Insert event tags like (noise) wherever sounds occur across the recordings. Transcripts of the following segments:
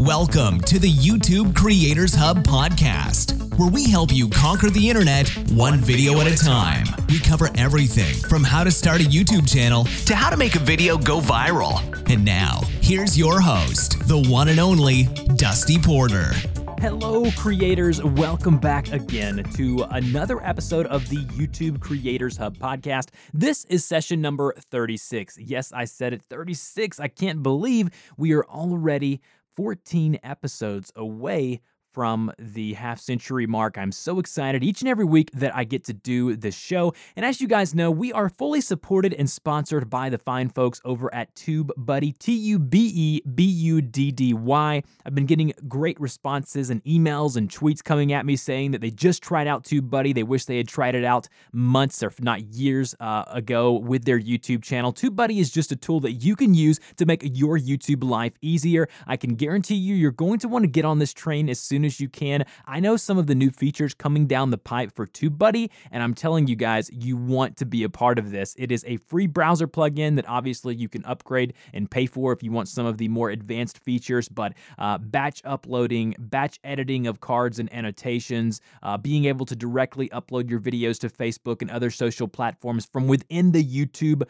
Welcome to the YouTube Creators Hub podcast, where we help you conquer the internet one video at a time. We cover everything from how to start a YouTube channel to how to make a video go viral. And now, here's your host, the one and only Dusty Porter. Hello, creators. Welcome back again to another episode of the YouTube Creators Hub podcast. This is session number 36. Yes, I said it 36. I can't believe we are already 14 episodes away from the half century mark. I'm so excited each and every week that I get to do this show. And as you guys know, we are fully supported and sponsored by the fine folks over at TubeBuddy, T U B E B U D D Y. I've been getting great responses and emails and tweets coming at me saying that they just tried out TubeBuddy. They wish they had tried it out months or if not years uh, ago with their YouTube channel. TubeBuddy is just a tool that you can use to make your YouTube life easier. I can guarantee you, you're going to want to get on this train as soon soon as you can. I know some of the new features coming down the pipe for TubeBuddy, and I'm telling you guys, you want to be a part of this. It is a free browser plugin that obviously you can upgrade and pay for if you want some of the more advanced features, but uh, batch uploading, batch editing of cards and annotations, uh, being able to directly upload your videos to Facebook and other social platforms from within the YouTube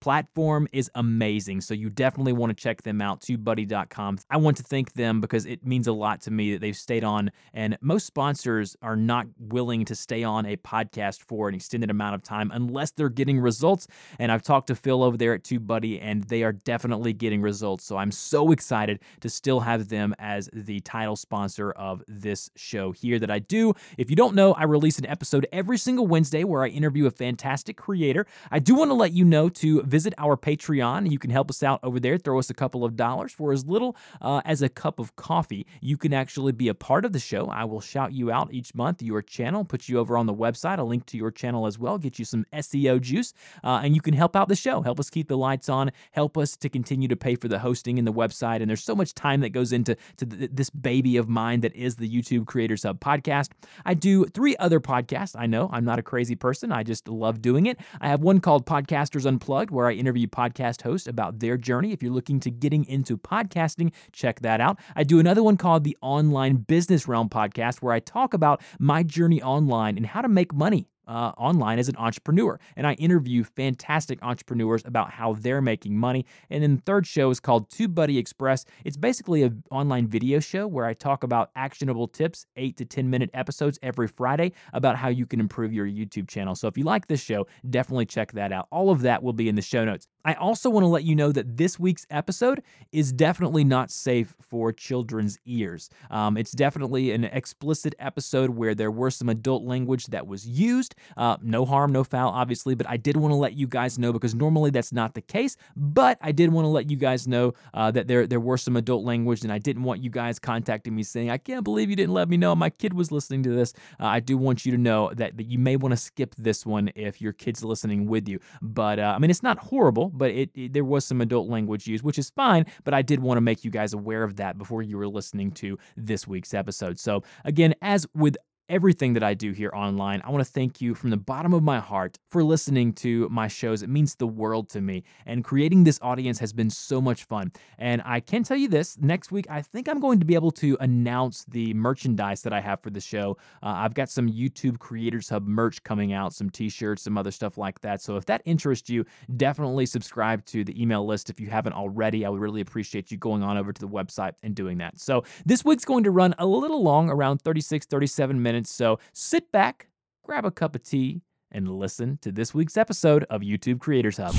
platform is amazing. So you definitely want to check them out, tubebuddy.com. I want to thank them because it means a lot to me that they've stayed on. And most sponsors are not willing to stay on a podcast for an extended amount of time unless they're getting results. And I've talked to Phil over there at TubeBuddy, and they are definitely getting results. So I'm so excited to still have them as the title sponsor of this show here that I do. If you don't know, I release an episode every single Wednesday where I interview a fantastic creator. I do want to let you know to visit our Patreon. You can help us out over there. Throw us a couple of dollars for as little uh, as a cup of coffee. You can actually be a part of the show. I will shout you out each month, your channel, put you over on the website, a link to your channel as well, get you some SEO juice, uh, and you can help out the show, help us keep the lights on, help us to continue to pay for the hosting and the website. And there's so much time that goes into to th- this baby of mine that is the YouTube Creators Hub podcast. I do three other podcasts. I know I'm not a crazy person. I just love doing it. I have one called Podcasters Unplugged, where I interview podcast hosts about their journey. If you're looking to getting into podcasting, check that out. I do another one called the Online Business Realm podcast where I talk about my journey online and how to make money uh, online as an entrepreneur. And I interview fantastic entrepreneurs about how they're making money. And then the third show is called Tube Buddy Express. It's basically an online video show where I talk about actionable tips, eight to 10 minute episodes every Friday about how you can improve your YouTube channel. So if you like this show, definitely check that out. All of that will be in the show notes. I also want to let you know that this week's episode is definitely not safe for children's ears. Um, it's definitely an explicit episode where there were some adult language that was used. Uh, no harm, no foul, obviously, but I did want to let you guys know because normally that's not the case. But I did want to let you guys know uh, that there there were some adult language, and I didn't want you guys contacting me saying, "I can't believe you didn't let me know my kid was listening to this." Uh, I do want you to know that, that you may want to skip this one if your kid's listening with you. But uh, I mean, it's not horrible, but it, it there was some adult language used, which is fine. But I did want to make you guys aware of that before you were listening to this week's episode. So again, as with everything that I do here online. I want to thank you from the bottom of my heart for listening to my shows. It means the world to me. And creating this audience has been so much fun. And I can tell you this next week, I think I'm going to be able to announce the merchandise that I have for the show. Uh, I've got some YouTube Creators Hub merch coming out, some t shirts, some other stuff like that. So if that interests you, definitely subscribe to the email list if you haven't already. I would really appreciate you going on over to the website and doing that. So this week's going to run a little long, around 36, 37 minutes minutes. So sit back, grab a cup of tea, and listen to this week's episode of YouTube Creators Hub.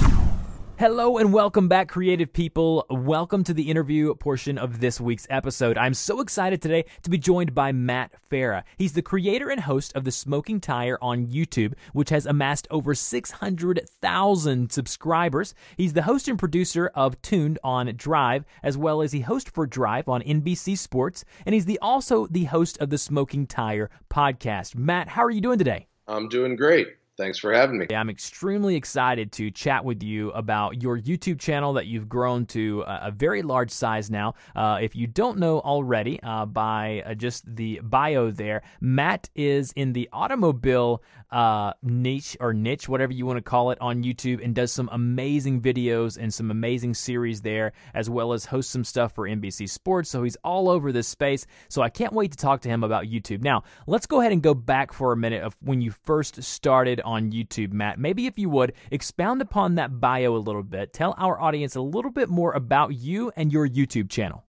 Hello and welcome back, creative people. Welcome to the interview portion of this week's episode. I'm so excited today to be joined by Matt Farah. He's the creator and host of The Smoking Tire on YouTube, which has amassed over 600,000 subscribers. He's the host and producer of Tuned on Drive, as well as the host for Drive on NBC Sports, and he's the also the host of the Smoking Tire podcast. Matt, how are you doing today? I'm doing great. Thanks for having me. I'm extremely excited to chat with you about your YouTube channel that you've grown to a, very large size now. Uh, if you don't know already, uh, by uh, just the bio there, Matt is in the automobile uh, niche or niche, whatever you want to call it, on YouTube and does some amazing videos and some amazing series there, as well as hosts some stuff for NBC Sports. So he's all over this space. So I can't wait to talk to him about YouTube. Now, let's go ahead and go back for a minute of when you first started on YouTube, Matt. Maybe if you would expound upon that bio a little bit, tell our audience a little bit more about you and your YouTube channel.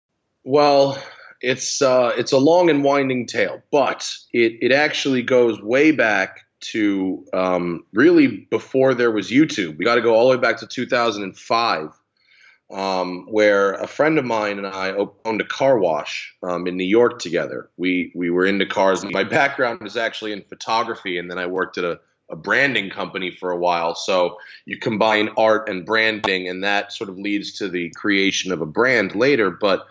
Well, it's uh, it's a long and winding tale, but it it actually goes way back to um, really before there was YouTube. We got to go all the way back to 2005 um, where a friend of mine and I owned a car wash um, in New York together. We we were into cars. My background is actually in photography, and then I worked at a, a branding company for a while. So you combine art and branding, and that sort of leads to the creation of a brand later. But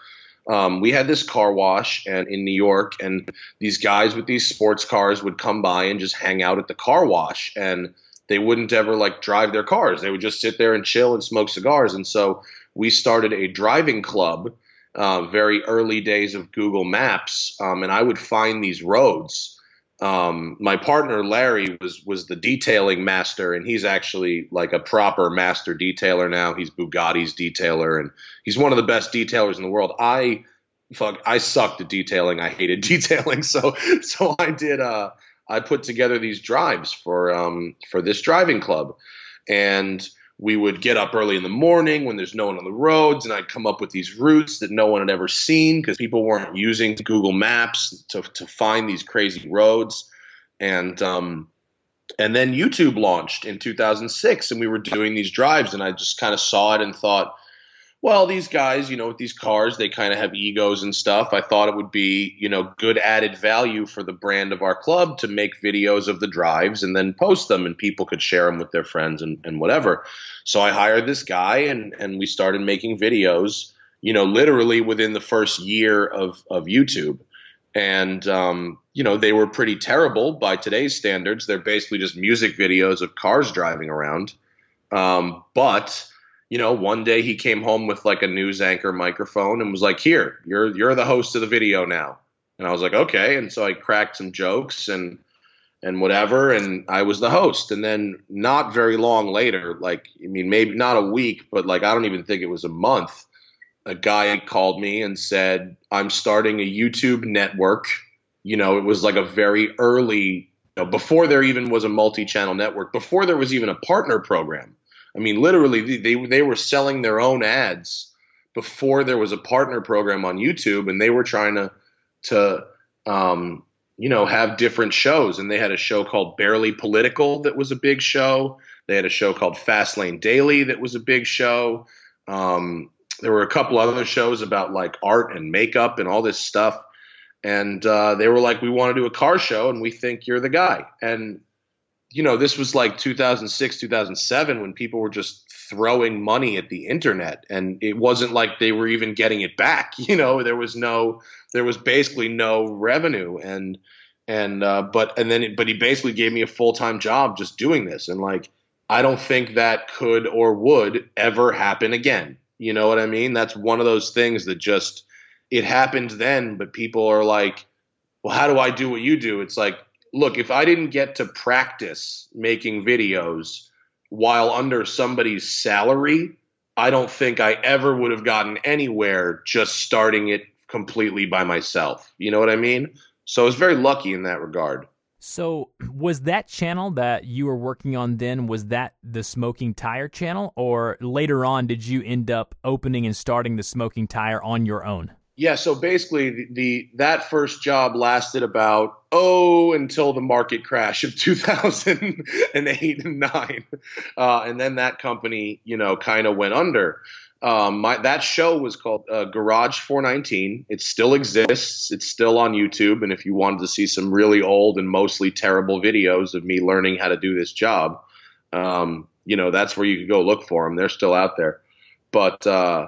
um, we had this car wash and in New York, and these guys with these sports cars would come by and just hang out at the car wash, and they wouldn't ever like drive their cars. They would just sit there and chill and smoke cigars. And so we started a driving club uh, very early days of Google Maps, um, and I would find these roads. Um, my partner Larry was was the detailing master, and he's actually like a proper master detailer now. He's Bugatti's detailer, and he's one of the best detailers in the world. I fuck, I sucked at detailing. I hated (laughs) detailing, so so I did. Uh, I put together these drives for um, for this driving club, and we would get up early in the morning when there's no one on the roads and i'd come up with these routes that no one had ever seen because people weren't using google maps to, to find these crazy roads. And um, and then youtube launched in 2006 and we were doing these drives and i just kind of saw it and thought well, these guys, you know, with these cars, they kind of have egos and stuff. I thought it would be, you know, good added value for the brand of our club to make videos of the drives and then post them and people could share them with their friends and, and whatever. So I hired this guy and, and we started making videos, you know, literally within the first year of, of YouTube. And, um, you know, they were pretty terrible by today's standards. They're basically just music videos of cars driving around. Um, but, you know, one day he came home with like a news anchor microphone and was like, "Here, you're you're the host of the video now." And I was like, "Okay." And so I cracked some jokes and and whatever, and I was the host. And then not very long later, like I mean, maybe not a week, but like I don't even think it was a month. A guy called me and said, "I'm starting a YouTube network." You know, it was like a very early, you know, before there even was a multi-channel network, before there was even a partner program I mean, literally, they they were selling their own ads before there was a partner program on YouTube, and they were trying to to um, you know have different shows. And they had a show called Barely Political that was a big show. They had a show called Fastlane Daily that was a big show. Um, there were a couple other shows about like art and makeup and all this stuff. And uh, they were like, "We want to do a car show, and we think you're the guy." And you know, this was like 2006, 2007 when people were just throwing money at the internet and it wasn't like they were even getting it back. (laughs) You know, there was no, there was basically no revenue and, and, uh, but, and then, but he basically gave me a full time job just doing this. And like, I don't think that could or would ever happen again. You know what I mean? That's one of those things that just, it happened then, but people are like, well, how do I do what you do? It's like, look, if I didn't get to practice making videos while under somebody's salary, I don't think I ever would have gotten anywhere just starting it completely by myself. You know what I mean? So I was very lucky in that regard. So, was that channel that you were working on then was that the Smoking Tire channel or later on did you end up opening and starting the Smoking Tire on your own? Yeah, so basically the, the, that first job lasted about oh until the market crash of (laughs) 2008 and 9. Uh, and then that company, you know, kind of went under. Um, my, that show was called uh, Garage 419. It still exists. It's still on YouTube. And if you wanted to see some really old and mostly terrible videos of me learning how to do this job, um, you know, that's where you could go look for them. They're still out there. But uh,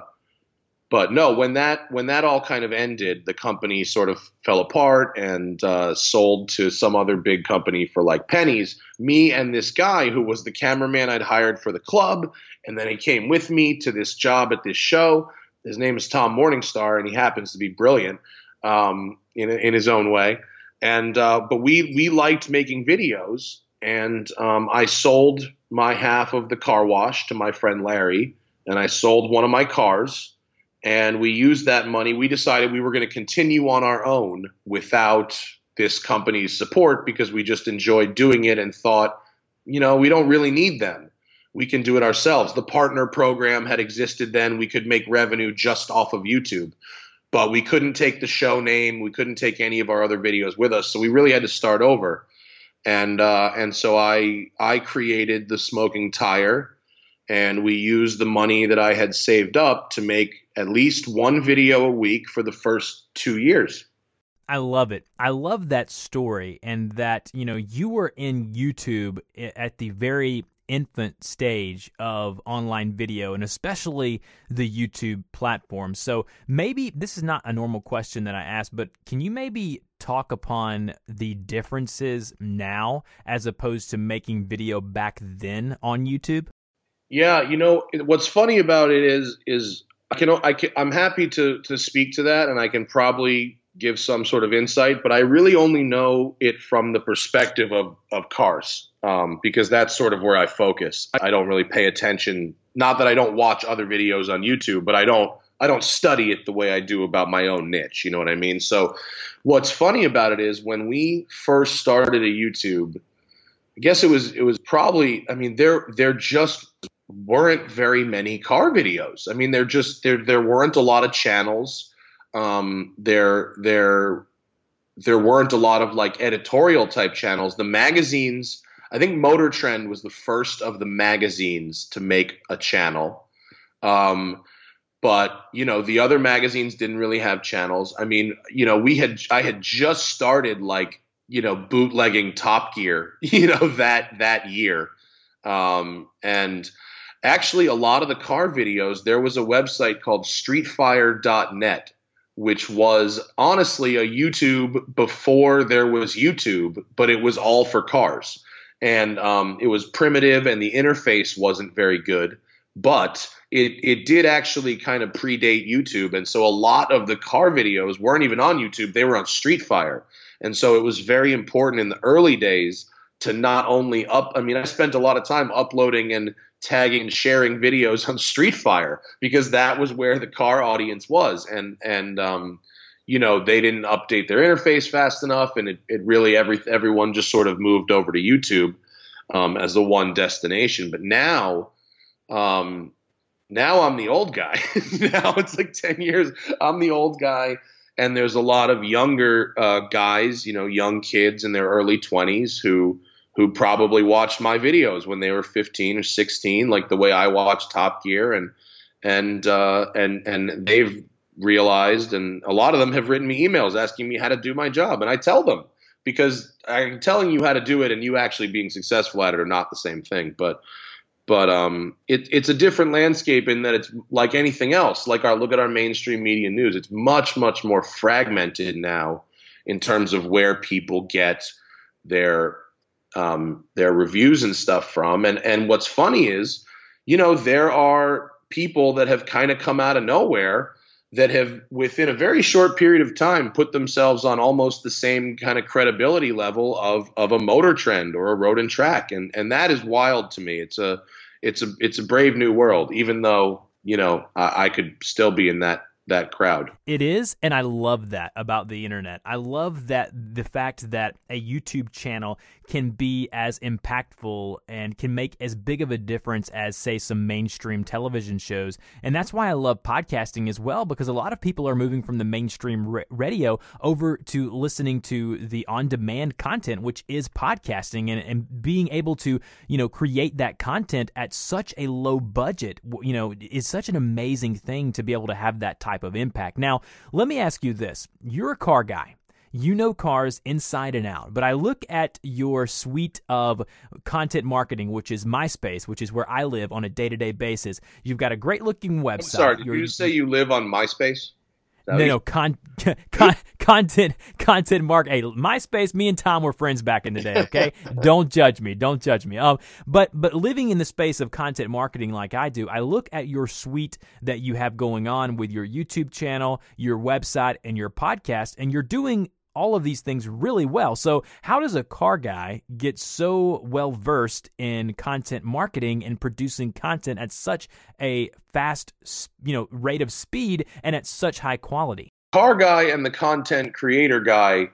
but no, when that when that all kind of ended, the company sort of fell apart and uh, sold to some other big company for like pennies. Me and this guy who was the cameraman I'd hired for the club, and then he came with me to this job at this show. His name is Tom Morningstar, and he happens to be brilliant um, in in his own way. And uh, but we we liked making videos, and um, I sold my half of the car wash to my friend Larry, and I sold one of my cars and we used that money. We decided we were going to continue on our own without this company's support because we just enjoyed doing it and thought, you know, we don't really need them. We can do it ourselves. The partner program had existed then. We could make revenue just off of YouTube, but we couldn't take the show name. We couldn't take any of our other videos with us. So we really had to start over. And uh, and so I I created the smoking tire, and we used the money that I had saved up to make at least one video a week for the first two years. I love it. I love that story and that, you know, you were in YouTube at the very infant stage of online video and especially the YouTube platform. So maybe this is not a normal question that I ask, but can you maybe talk upon the differences now as opposed to making video back then on YouTube? Yeah, you know, what's funny about it is is I can, I can I'm happy to to speak to that, and I can probably give some sort of insight, but I really only know it from the perspective of of cars, um, because that's sort of where I focus. I don't really pay attention. Not that I don't watch other videos on YouTube, but I don't I don't study it the way I do about my own niche. You know what I mean? So, what's funny about it is when we first started a YouTube, I guess it was it was probably I mean there there just weren't very many car videos. I mean, there just there there weren't a lot of channels. Um, there there there weren't a lot of like editorial type channels. The magazines, I think Motor Trend was the first of the magazines to make a channel. Um, but you know the other magazines didn't really have channels. I mean, you know, we had I had just started like you know bootlegging Top Gear, (laughs) you know that that year, um, and Actually, a lot of the car videos, there was a website called streetfire.net, which was honestly a YouTube before there was YouTube, but it was all for cars. And um, it was primitive and the interface wasn't very good, but it, it did actually kind of predate YouTube. And so a lot of the car videos weren't even on YouTube, they were on Streetfire. And so it was very important in the early days to not only up, I mean, I spent a lot of time uploading and tagging and sharing videos on Streetfire because that was where the car audience was, and and um, you know they didn't update their interface fast enough, and it, it really every everyone just sort of moved over to YouTube um, as the one destination. But now, um, now I'm the old guy. (laughs) now it's like ten years. I'm the old guy. And there's a lot of younger uh, guys, you know, young kids in their early 20s who who probably watched my videos when they were 15 or 16, like the way I watched Top Gear, and and uh, and and they've realized, and a lot of them have written me emails asking me how to do my job, and I tell them because I'm telling you how to do it and you actually being successful at it are not the same thing, but. But um, it, it's a different landscape in that it's like anything else. Like our look at our mainstream media news, it's much much more fragmented now in terms of where people get their um, their reviews and stuff from. And and what's funny is, you know, there are people that have kind of come out of nowhere that have within a very short period of time put themselves on almost the same kind of credibility level of of a motor trend or a road and track and and that is wild to me it's a it's a it's a brave new world even though you know I, I could still be in that that crowd. It is, and I love that about the internet. I love that the fact that a YouTube channel can be as impactful and can make as big of a difference as, say, some mainstream television shows. And that's why I love podcasting as well, because a lot of people are moving from the mainstream radio over to listening to the on demand content, which is podcasting, and, and being able to, you know, create that content at such a low budget, you know, is such an amazing thing to be able to have that type of impact. Now, let me ask you this you're a car guy you know cars inside and out, but I look at your suite of content marketing, which is MySpace, which is where I live on a day to day basis. You've got a great looking website. I'm sorry, did you say you live on MySpace? No, no, con, (laughs) con, content, content, Mark. Hey, MySpace. Me and Tom were friends back in the day. Okay, (laughs) don't judge me. Don't judge me. Um, but but living in the space of content marketing like I do, I look at your suite that you have going on with your YouTube channel, your website, and your podcast, and you're doing all of these things really well. So, how does a car guy get so well versed in content marketing and producing content at such a fast, you know, rate of speed and at such high quality? Car guy and the content creator guy,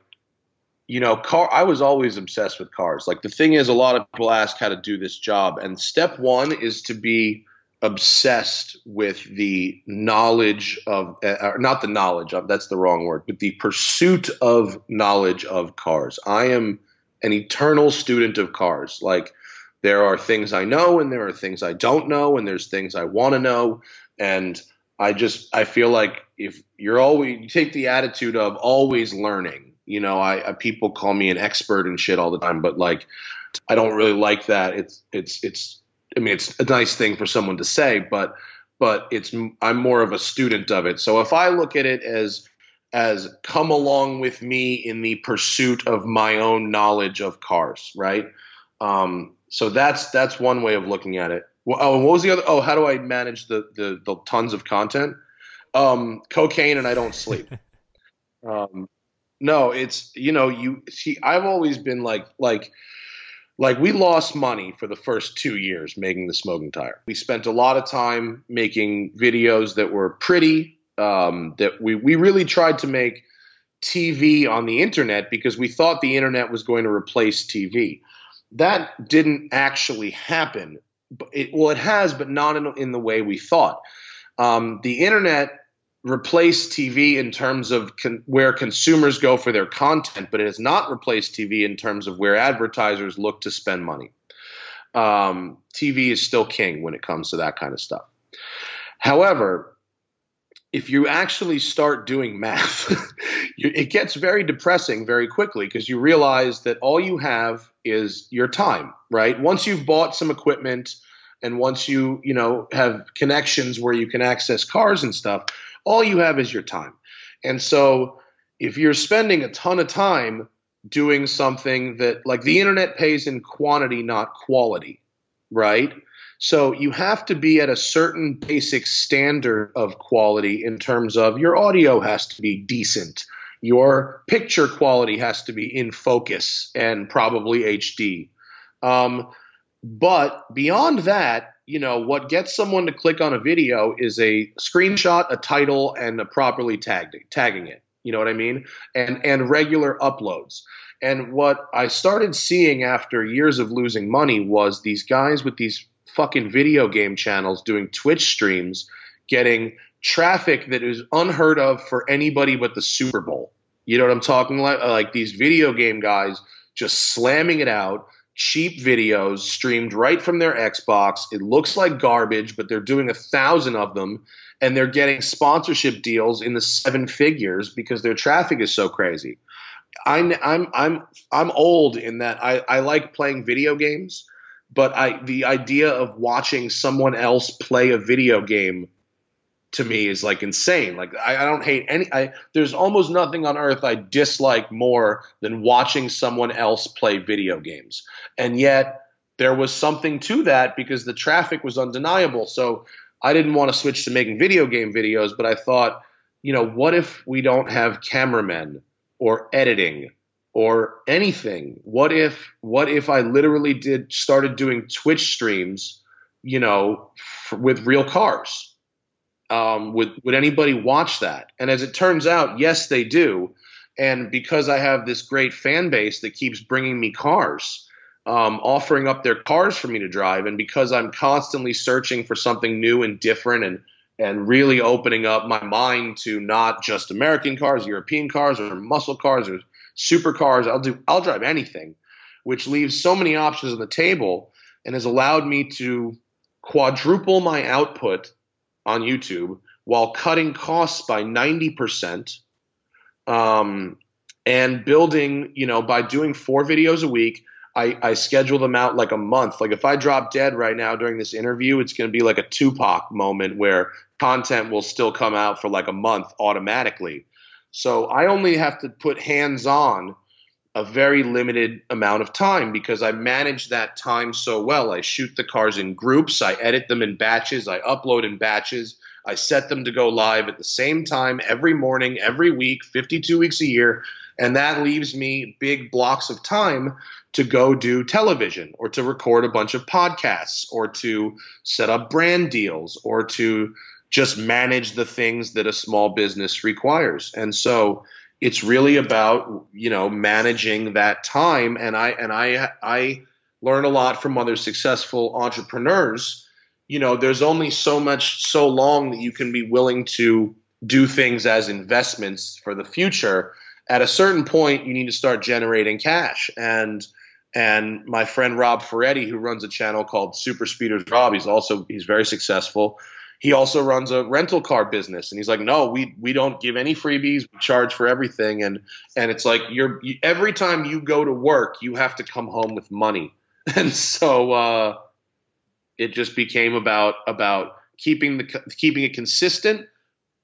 you know, car I was always obsessed with cars. Like the thing is a lot of people ask how to do this job and step 1 is to be obsessed with the knowledge of, uh, not the knowledge of, that's the wrong word, but the pursuit of knowledge of cars. I am an eternal student of cars. Like, there are things I know and there are things I don't know, and there's things I want to know. And I just, I feel like if you're always, you take the attitude of always learning, you know, I, I people call me an expert and shit all the time, but like, I don't really like that. It's, it's, it's, I mean, it's a nice thing for someone to say, but but it's I'm more of a student of it. So if I look at it as as come along with me in the pursuit of my own knowledge of cars, right? Um, so that's that's one way of looking at it. Well, oh, what was the other? Oh, how do I manage the the, the tons of content? Um, cocaine and I don't sleep. (laughs) um, no, it's you know you see. I've always been like like like we lost money for the first two years making the smoking tire. We spent a lot of time making videos that were pretty. Um, that we we really tried to make TV on the internet because we thought the internet was going to replace TV. That didn't actually happen. It, well, it has, but not in, in the way we thought. Um, the internet replaced TV in terms of con- where consumers go for their content, but it has not replaced TV in terms of where advertisers look to spend money. Um, TV is still king when it comes to that kind of stuff. However, if you actually start doing math, (laughs) it gets very depressing very quickly because you realize that all you have is your time, right? Once you've bought some equipment and once you, you know, have connections where you can access cars and stuff, all you have is your time. And so if you're spending a ton of time doing something that, like the internet pays in quantity, not quality, right? So you have to be at a certain basic standard of quality in terms of your audio has to be decent. Your picture quality has to be in focus and probably HD. Um, but beyond that, you know, what gets someone to click on a video is a screenshot, a title, and a properly tagged tagging it. You know what I mean? And and regular uploads. And what I started seeing after years of losing money was these guys with these fucking video game channels doing Twitch streams getting traffic that is unheard of for anybody but the Super Bowl. You know what I'm talking like? Like these video game guys just slamming it out cheap videos streamed right from their Xbox. It looks like garbage, but they're doing a thousand of them and they're getting sponsorship deals in the seven figures because their traffic is so crazy. I'm I'm I'm I'm old in that I, I like playing video games, but I the idea of watching someone else play a video game to me is like insane. Like I, I, don't hate any. I there's almost nothing on earth I dislike more than watching someone else play video games. And yet there was something to that because the traffic was undeniable. So I didn't want to switch to making video game videos, but I thought, you know, what if we don't have cameramen or editing or anything? What if what if I literally did started doing Twitch streams, you know, with real cars? Um, would would anybody watch that? And as it turns out, yes, they do. And because I have this great fan base that keeps bringing me cars, um, offering up their cars for me to drive, and because I'm constantly searching for something new and different, and and really opening up my mind to not just American cars, European cars, or muscle cars, or supercars. I'll do. I'll drive anything, which leaves so many options on the table, and has allowed me to quadruple my output on YouTube while cutting costs by 90%. Um, and building, you know, by doing four videos a week, I, I schedule them out like a month. Like if I drop dead right now during this interview, it's going to be like a Tupac moment where content will still come out for like a month automatically. So I only have to put hands on a very limited amount of time because I manage that time so well. I shoot the cars in groups, I edit them in batches, I upload in batches, I set them to go live at the same time every morning, every week, 52 weeks a year. And that leaves me big blocks of time to go do television or to record a bunch of podcasts or to set up brand deals or to just manage the things that a small business requires. And so it's really about you know managing that time. And i and i i learn a lot from other successful entrepreneurs. You know there's only so much so long that you can be willing to do things as investments for the future. At a certain point you need to start generating cash. And and my friend rob ferretti who runs a channel called super speeders rob he's also he's very successful he also runs a rental car business. And he's like no we we don't give any freebies. We charge for everything. And and it's like you're you, every time you go to work you have to come home with money. (laughs) And so uh, it just became about about keeping the keeping it consistent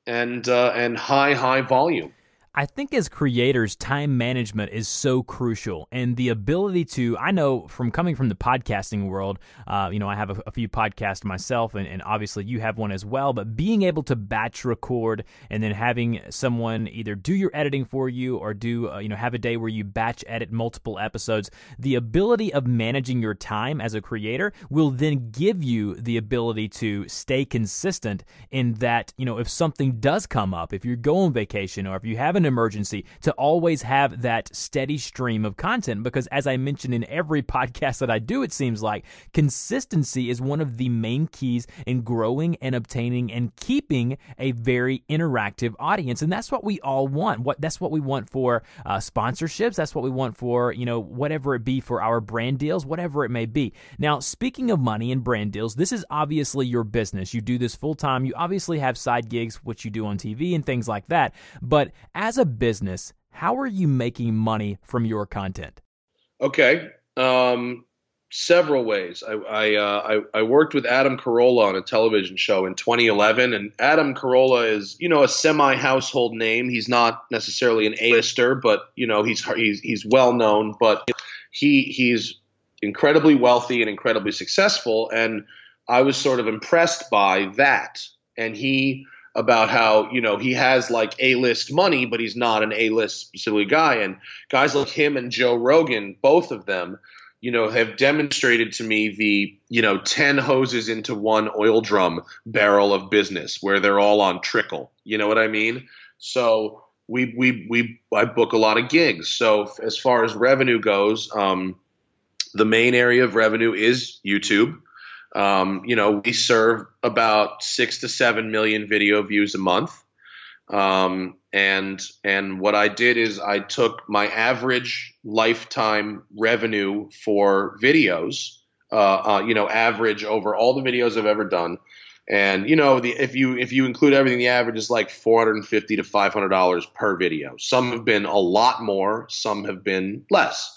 and uh, and high high volume I think as creators, time management is so crucial, and the ability to. I know from coming from the podcasting world, uh, you know, I have a, a few podcasts myself, and, and, obviously you have one as well. But being able to batch record and then having someone either do your editing for you or do, uh, you know, have a day where you batch edit multiple episodes, the ability of managing your time as a creator will then give you the ability to stay consistent. In that, you know, if something does come up, if you go on vacation or if you have an emergency to always have that steady stream of content because as I mentioned in every (laughs) podcast that I do it seems like consistency is one of the main keys in growing and obtaining and keeping a very interactive audience. And that's what we all want. What that's what we want for uh, sponsorships. That's what we want for you know whatever it be for our brand deals whatever it may be. Now speaking of money and brand deals this is obviously your business. You do this full time. You obviously have side gigs which you do on TV and things like that. But as as a business, how are you making money from your content? Okay, um, several ways. I I, uh, I, I worked with Adam Carolla on a television show in 2011, and Adam Carolla is you know a semi household name. He's not necessarily an A-lister, but you know he's he's he's well known. But he he's incredibly wealthy and incredibly successful, and I was sort of impressed by that. And he about how you know he has like a list money but he's not an a list specifically guy. And guys like him and joe rogan both of them you know have demonstrated to me the you know 10 hoses into one oil drum barrel of business where they're all on trickle. You know what i mean? So we we we i book a lot of gigs. So as far as revenue goes um, the main area of revenue is youtube um, you know, we serve about six to seven million video views a month. Um, and and what I did is I took my average lifetime revenue for videos, uh, uh, you know, average over all the videos I've ever done, and you know, the if you if you include everything, the average is like four hundred and fifty to five hundred dollars per video. Some have been a lot more, some have been less,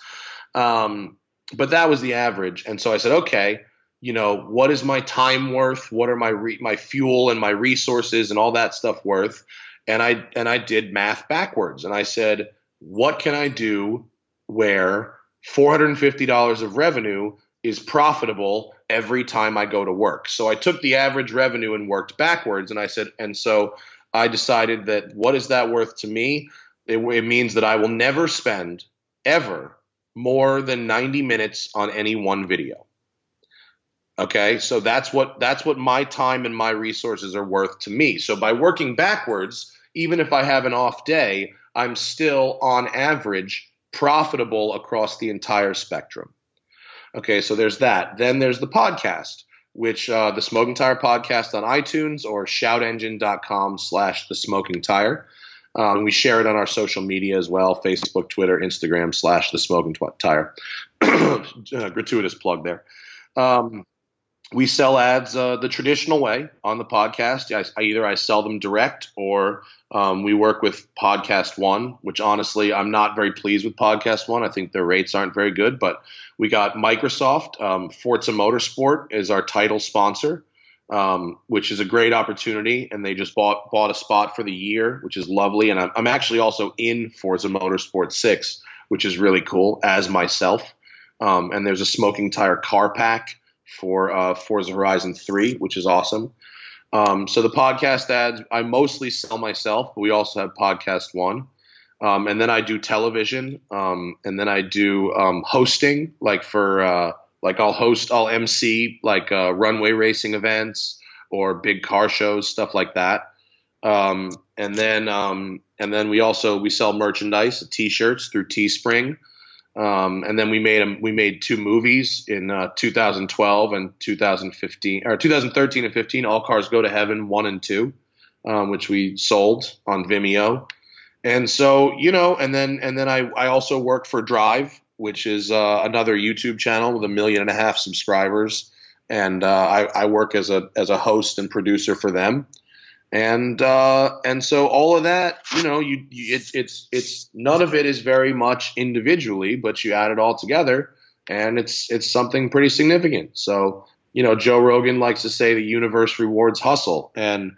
um, but that was the average. And so I said, okay you know, what is my time worth? What are my re- my fuel and my resources and all that stuff worth? And I and I did math backwards, and I said, what can I do where $450 of revenue is profitable every time I go to work? So I took the average revenue and worked backwards, and I said, and so I decided that what is that worth to me? It, it means that I will never spend ever more than 90 minutes on any one video. Okay, so that's what that's what my time and my resources are worth to me. So by working backwards, even if I have an off day, I'm still on average profitable across the entire spectrum. Okay, so there's that. Then there's the podcast, which uh, the Smoking Tire podcast on iTunes or shoutengine.com slash the Smoking Tire. Um, we share it on our social media as well Facebook, Twitter, Instagram slash the Smoking Tire. (clears throat) uh, gratuitous plug there. Um, we sell ads uh, the traditional way on the podcast. I, I, either I sell them direct or um, we work with Podcast One, which honestly I'm not very pleased with Podcast One. I think their rates aren't very good, but we got Microsoft. Um, Forza Motorsport is our title sponsor, um, which is a great opportunity, and they just bought bought a spot for the year, which is lovely. And I'm, I'm actually also in Forza Motorsport Six, which is really cool as myself. Um, and there's a smoking tire car pack for uh, Forza Horizon 3, which is awesome. Um, so the podcast ads, I mostly sell myself, but we also have Podcast One. Um, and then I do television, um, and then I do um, hosting, like for uh, like I'll host, I'll MC like uh, runway racing events or big car shows, stuff like that. Um, and then um, and then we also we sell merchandise, T-shirts through Teespring. Um, and then we made a, we made two movies in uh, 2012 and 2015 or 2013 and 15. All Cars Go to Heaven one and two, um, which we sold on Vimeo. And so you know, and then and then I I also work for Drive, which is uh, another YouTube channel with a million and a half subscribers, and uh, I, I work as a as a host and producer for them and uh, and so all of that, you know, you, you it's it's it's none of it is very much individually, but you add it all together, and it's it's something pretty significant. So you know, Joe Rogan likes to say the universe rewards hustle, and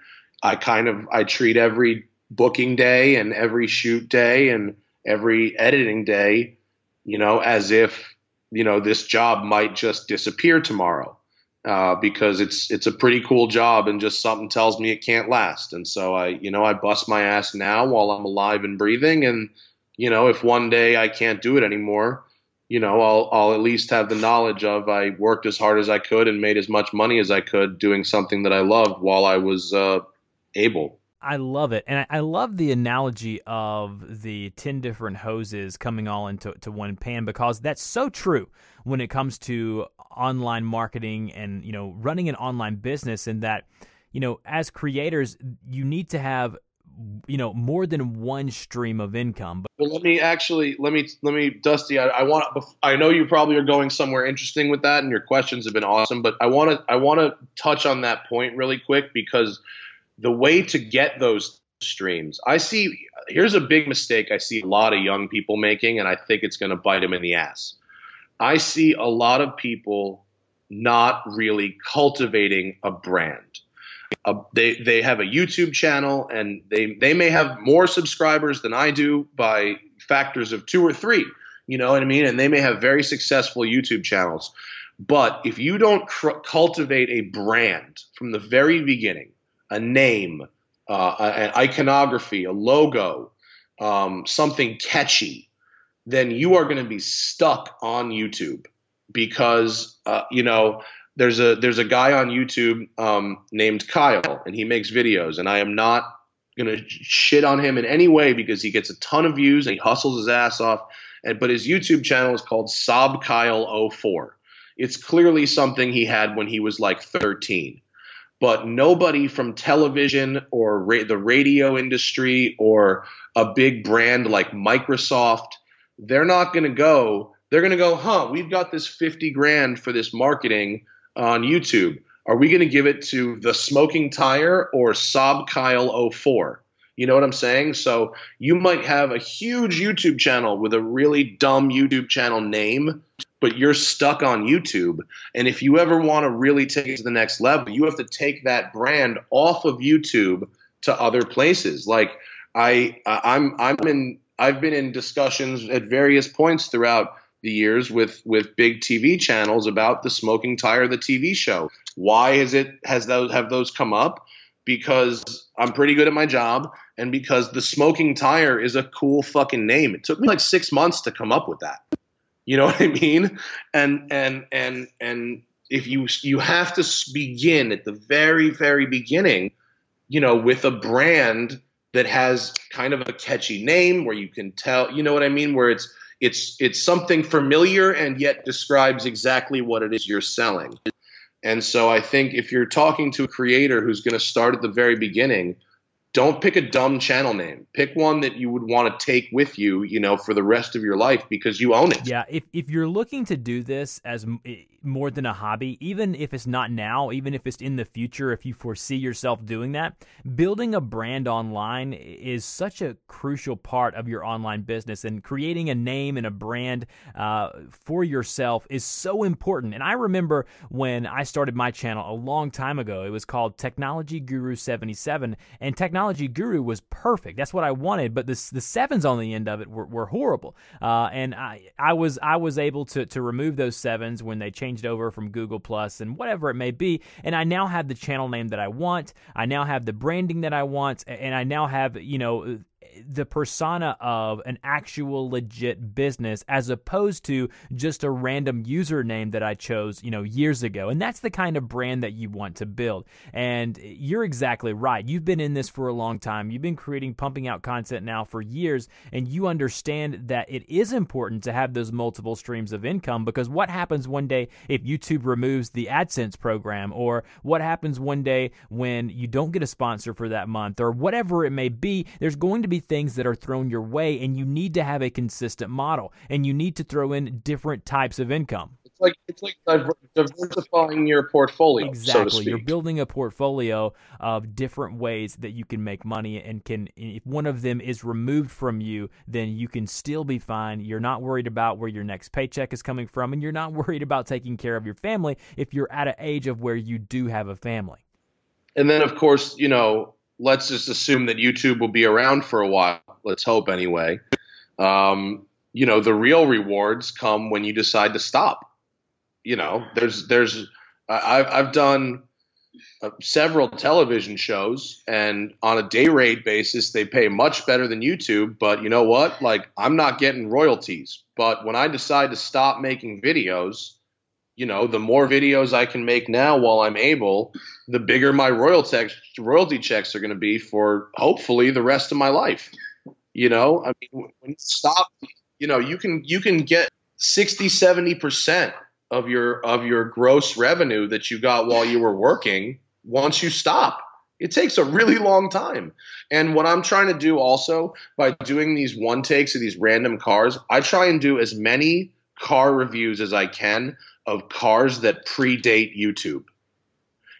I kind of I treat every booking day and every shoot day and every editing day, you know, as if you know this job might just disappear tomorrow uh, because it's it's a pretty cool job and just something tells me it can't last. And so I, you know, I bust my ass now while I'm alive and breathing. And you know, if one day I can't do it anymore, you know, I'll I'll at least have the knowledge of I worked as hard as I could and made as much money as I could doing something that I loved while I was uh, able. I love it, and I, love the analogy of the ten different hoses coming all into to one pan because that's so true when it comes to online marketing and you know running an online business. And that you know as creators, you need to have you know more than one stream of income. But well, let me actually let me let me Dusty. I, I want I know you probably are going somewhere interesting with that, and your questions have been awesome. But I want to I want to touch on that point really quick because the way to get those streams, I see here's a big mistake I see a lot of young people making, and I think it's going to bite them in the ass. I see a lot of people not really cultivating a brand. Uh, they they have a YouTube channel and they they may have more subscribers than I do by factors of two or three. You know what I mean? And they may have very successful YouTube channels. But if you don't cr- cultivate a brand from the very beginning, a name, uh, an iconography, a logo, um, something catchy, then you are going to be stuck on YouTube because uh, you know there's a there's a guy on YouTube um, named Kyle and he makes videos and I am not going to shit on him in any way because he gets a ton of views and he hustles his ass off and but his YouTube channel is called Sob Kyle 04. It's clearly something he had when he was like 13 but nobody from television or ra- the radio industry or a big brand like Microsoft, they're not going to go. They're going to go, huh? We've got this 50 grand for this marketing on YouTube. Are we going to give it to the Smoking Tire or Sob Kyle 04? You know what I'm saying? So you might have a huge YouTube channel with a really dumb YouTube channel name, but you're stuck on YouTube. And if you ever want to really take it to the next level, you have to take that brand off of YouTube to other places. Like I, I'm, I'm in, I've been in discussions at various points throughout the years with with big TV channels about the smoking tire, the TV show. Why has it has those have those come up? Because I'm pretty good at my job and because the smoking tire is a cool fucking name. It took me like six months to come up with that. You know (laughs) what I mean? And and and and if you you have to begin at the very very beginning, you know, with a brand that has kind of a catchy name where you can tell, you know what I mean, where it's it's it's something familiar and yet describes exactly what it is you're selling. And so I think if you're talking to a creator who's going to start at the very beginning, don't pick a dumb channel name. Pick one that you would want to take with you, you know, for the rest of your life because you own it. Yeah, if if you're looking to do this as more than a hobby, even if it's not now, even if it's in the future, if you foresee yourself doing that, building a brand online is such a crucial part of your online business. And creating a name and a brand uh, for yourself is so important. And I remember when I started my channel a long time ago, it was called Technology Guru 77, and Technology Guru was perfect. That's what I wanted, but the, the sevens on the end of it were, were horrible. Uh, and I, I was I was able to, to remove those sevens when they changed over from Google Plus and whatever it may be. And I now have the channel name that I want. I now have the branding that I want, and I now have you know the persona of an actual legit business as opposed to just a random username that I chose, you know, years ago. And that's the kind of brand that you want to build. And you're exactly right. You've been in this for a long time. You've been creating, pumping out content now for years, and you understand that it is important to have those multiple streams of income because what happens one day if YouTube removes the AdSense program, or what happens one day when you don't get a sponsor for that month, or whatever it may be, there's going to be things that are thrown your way, and you need to have a consistent model, and you need to throw in different types of income. It's like it's like diversifying your portfolio. Exactly, so you're building a portfolio of different ways that you can make money, and can if one of them is removed from you, then you can still be fine. You're not worried about where your next paycheck is coming from, and you're not (laughs) worried about taking care of your family if you're at an age of where you do have a family. And then, of course, you know, let's just assume that YouTube will be around for a while. Let's hope anyway. Um, you know, the real rewards come when you decide to stop. You know, there's there's I've I've done uh, several television shows, and on a day rate basis, they pay much better than YouTube. But you know what? Like, I'm not getting royalties. But when I decide to stop making videos, you know, the more videos I can make now while I'm able, the bigger my royalty royalty checks are going to be for hopefully the rest of my life. You know, I mean, when you stop, you know, you can you can get 60, 70 percent of your of your gross revenue that you got while you were working once you stop. It takes a really long time. And what I'm trying to do also by doing these one takes of these random cars, I try and do as many car reviews as I can of cars that predate YouTube.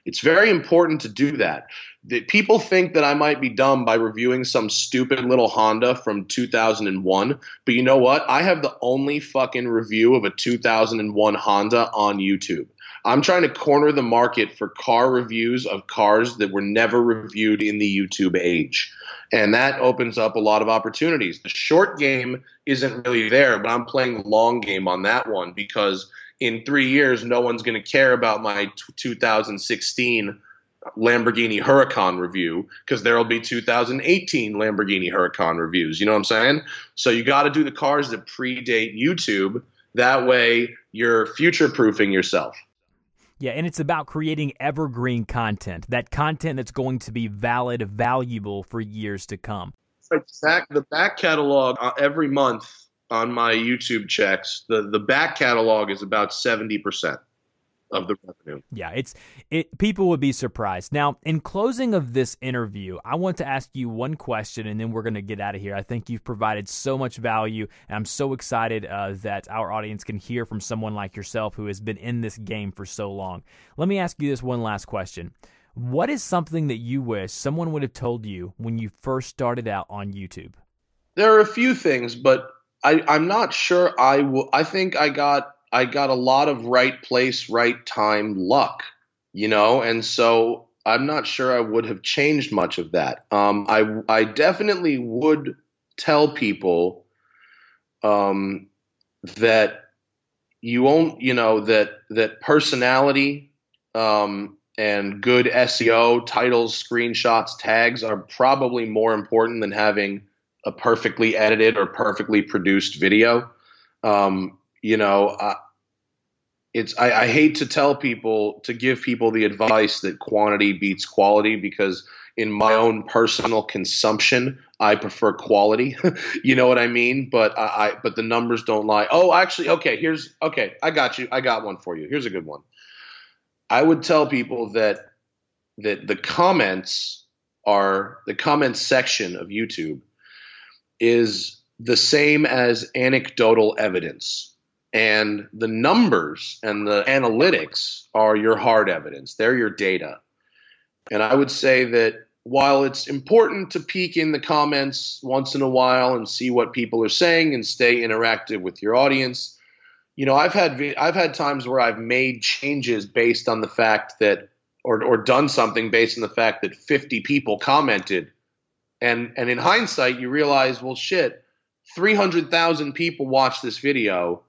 It's very important to do that. That people think that I might be dumb by reviewing some stupid little Honda from 2001, but you know what? I have the only fucking review of a 2001 Honda on YouTube. I'm trying to corner the market for car reviews of cars that were never reviewed in the YouTube age. And that opens up a lot of opportunities. The short game isn't really there, but I'm playing the long game on that one because in three years, no one's going to care about my t- 2016 Lamborghini Huracan review because there'll be 2018 Lamborghini Huracan reviews. You know what I'm saying? So you got to do the cars that predate YouTube. That way, you're future proofing yourself. Yeah, and it's about creating evergreen content, that content that's going to be valid, valuable for years to come. The back catalog uh, every month on my YouTube checks, the the back catalog is about seventy percent of the revenue. Yeah, it's it. People would be surprised. Now, in closing of this interview, I want to ask you one question, and then we're going to get out of here. I think you've provided so much value, and I'm so excited uh, that our audience can hear from someone like yourself who has been in this game for so long. Let me ask you this one last question. What is something that you wish someone would have told you when you first started out on YouTube? There are a few things, but I, I'm not sure I. I think I got I got a lot of right place, right time luck, you know, and so I'm not sure I would have changed much of that. Um, I I definitely would tell people um, that you won't, you know, that that personality um, and good SEO, titles, screenshots, tags are probably more important than having a perfectly edited or perfectly produced video. Um, you know, uh, it's I, I, hate to tell people to give people the advice that quantity beats quality because in my own personal consumption, I prefer quality. (laughs) you know what I mean? But I, I but the numbers don't lie. Oh, actually, okay. Here's okay. I got you. I got one for you. Here's a good one. I would tell people that that the comments are the comments section of YouTube is the same as anecdotal evidence. And the numbers and the analytics are your hard evidence, they're your data. And I would say that while it's important to peek in the comments once in a while and see what people are saying and stay interactive with your audience, you know, I've had I've had times where I've made changes based on the fact that or or done something based on the fact that 50 people commented and and in hindsight you realize well shit 300,000 people watch this video.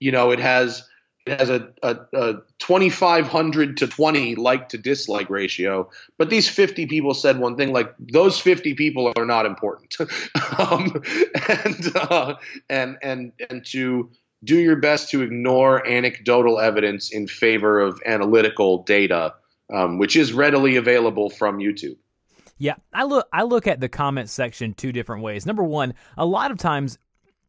You know, it has it has a, a, a 2500 to 20 like to dislike ratio. But these 50 people said one thing like those 50 people are not important. (laughs) Um, and uh, and and and to do your best to ignore anecdotal evidence in favor of analytical data um, which is readily available from youtube yeah, I look I look at the comment section two different ways. Number one, a lot of times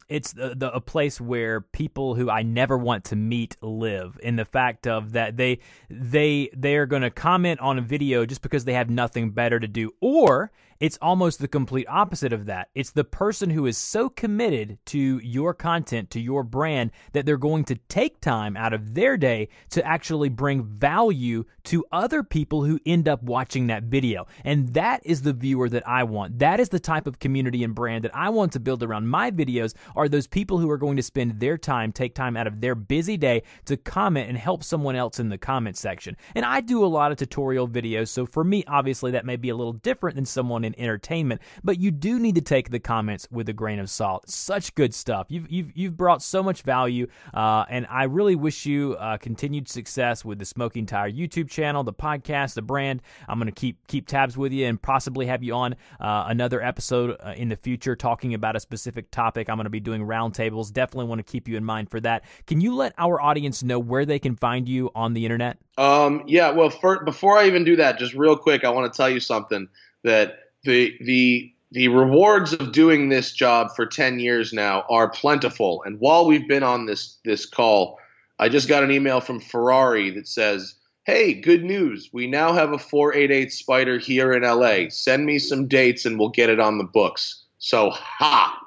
it's the, the, a place where people who I never want to meet live in the fact of that they they they're going to comment on a video just because they have nothing better to do or it's almost the complete opposite of that. It's the person who is so committed to your content, to your brand, that they're going to take time out of their day to actually bring value to other people who end up watching that video. And that is the viewer that I want. That is the type of community and brand that I want to build around my videos are those people who are going to spend their time, take time out of their busy day to comment and help someone else in the comment section. And I do a lot of tutorial videos, so for me, obviously, that may be a little different than someone in entertainment, but you do need to take the comments with a grain of salt. Such good stuff. You've you've you've brought so much value, uh, and I really wish you uh, continued success with the Smoking Tire YouTube channel, the podcast, the brand. I'm going to keep keep tabs with you and possibly have you on uh, another episode uh, in the future talking about a specific topic. I'm going to be doing roundtables. Definitely want to keep you in mind for that. Can you let our audience know where they can find you on the internet? Um, yeah. Well, for, before I even do that, just real quick, I want to tell you something that the the the rewards of doing this job for 10 years now are plentiful. And while we've been on this this call, I just got an email from Ferrari that says, "Hey, good news. We now have a 488 Spider here in LA. Send me some dates and we'll get it on the books." So, ha.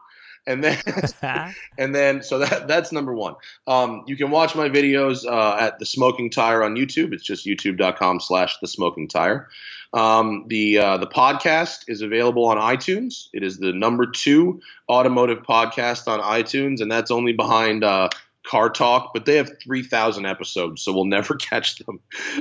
And then, (laughs) (laughs) and then, so that that's number one. Um, you can watch my videos uh, at the Smoking Tire on YouTube. It's just youtube.com/slash the Smoking Tire. Um, the uh, the podcast is available on iTunes. It is the number two automotive podcast on iTunes, and that's only behind uh, Car Talk. But they have three thousand episodes, so we'll (laughs) never catch them.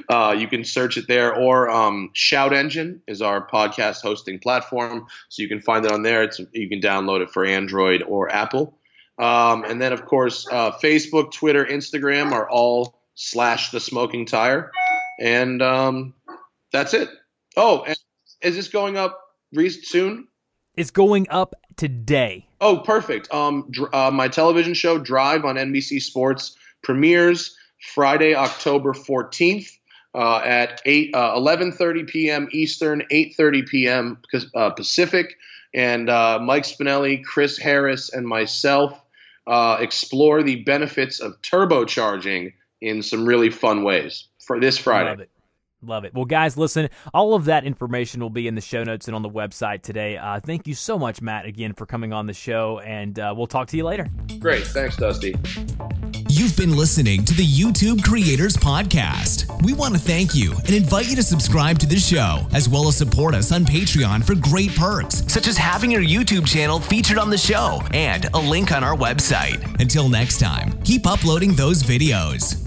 Uh, you can search it there, or um, Shout Engine is our podcast hosting platform, so you can find it on there. It's you can download it for Android or Apple. Um, and then, of course, uh, Facebook, Twitter, Instagram are all slash the smoking tire. And um, that's it. Oh, is this going up soon? It's going up today. Oh, perfect. Um, uh, my television show Drive on NBC Sports premieres Friday, October 14th. Uh, at 8 uh, 11:30 p.m. Eastern, 8:30 p.m. Uh, Pacific, and uh, Mike Spinelli, Chris Harris, and myself uh, explore the benefits of turbocharging in some really fun ways for this Friday. Love it. Well, guys, listen, all of that information will be in the show notes and on the website today. Uh, thank you so much, Matt, again, for coming on the show, and uh, we'll talk to you later. Great. Thanks, Dusty. You've been listening to the YouTube Creators Podcast. We want to thank you and invite you to subscribe to the show, as well as support us on Patreon for great perks, such as having your YouTube channel featured on the show and a link on our website. Until next time, keep uploading those videos.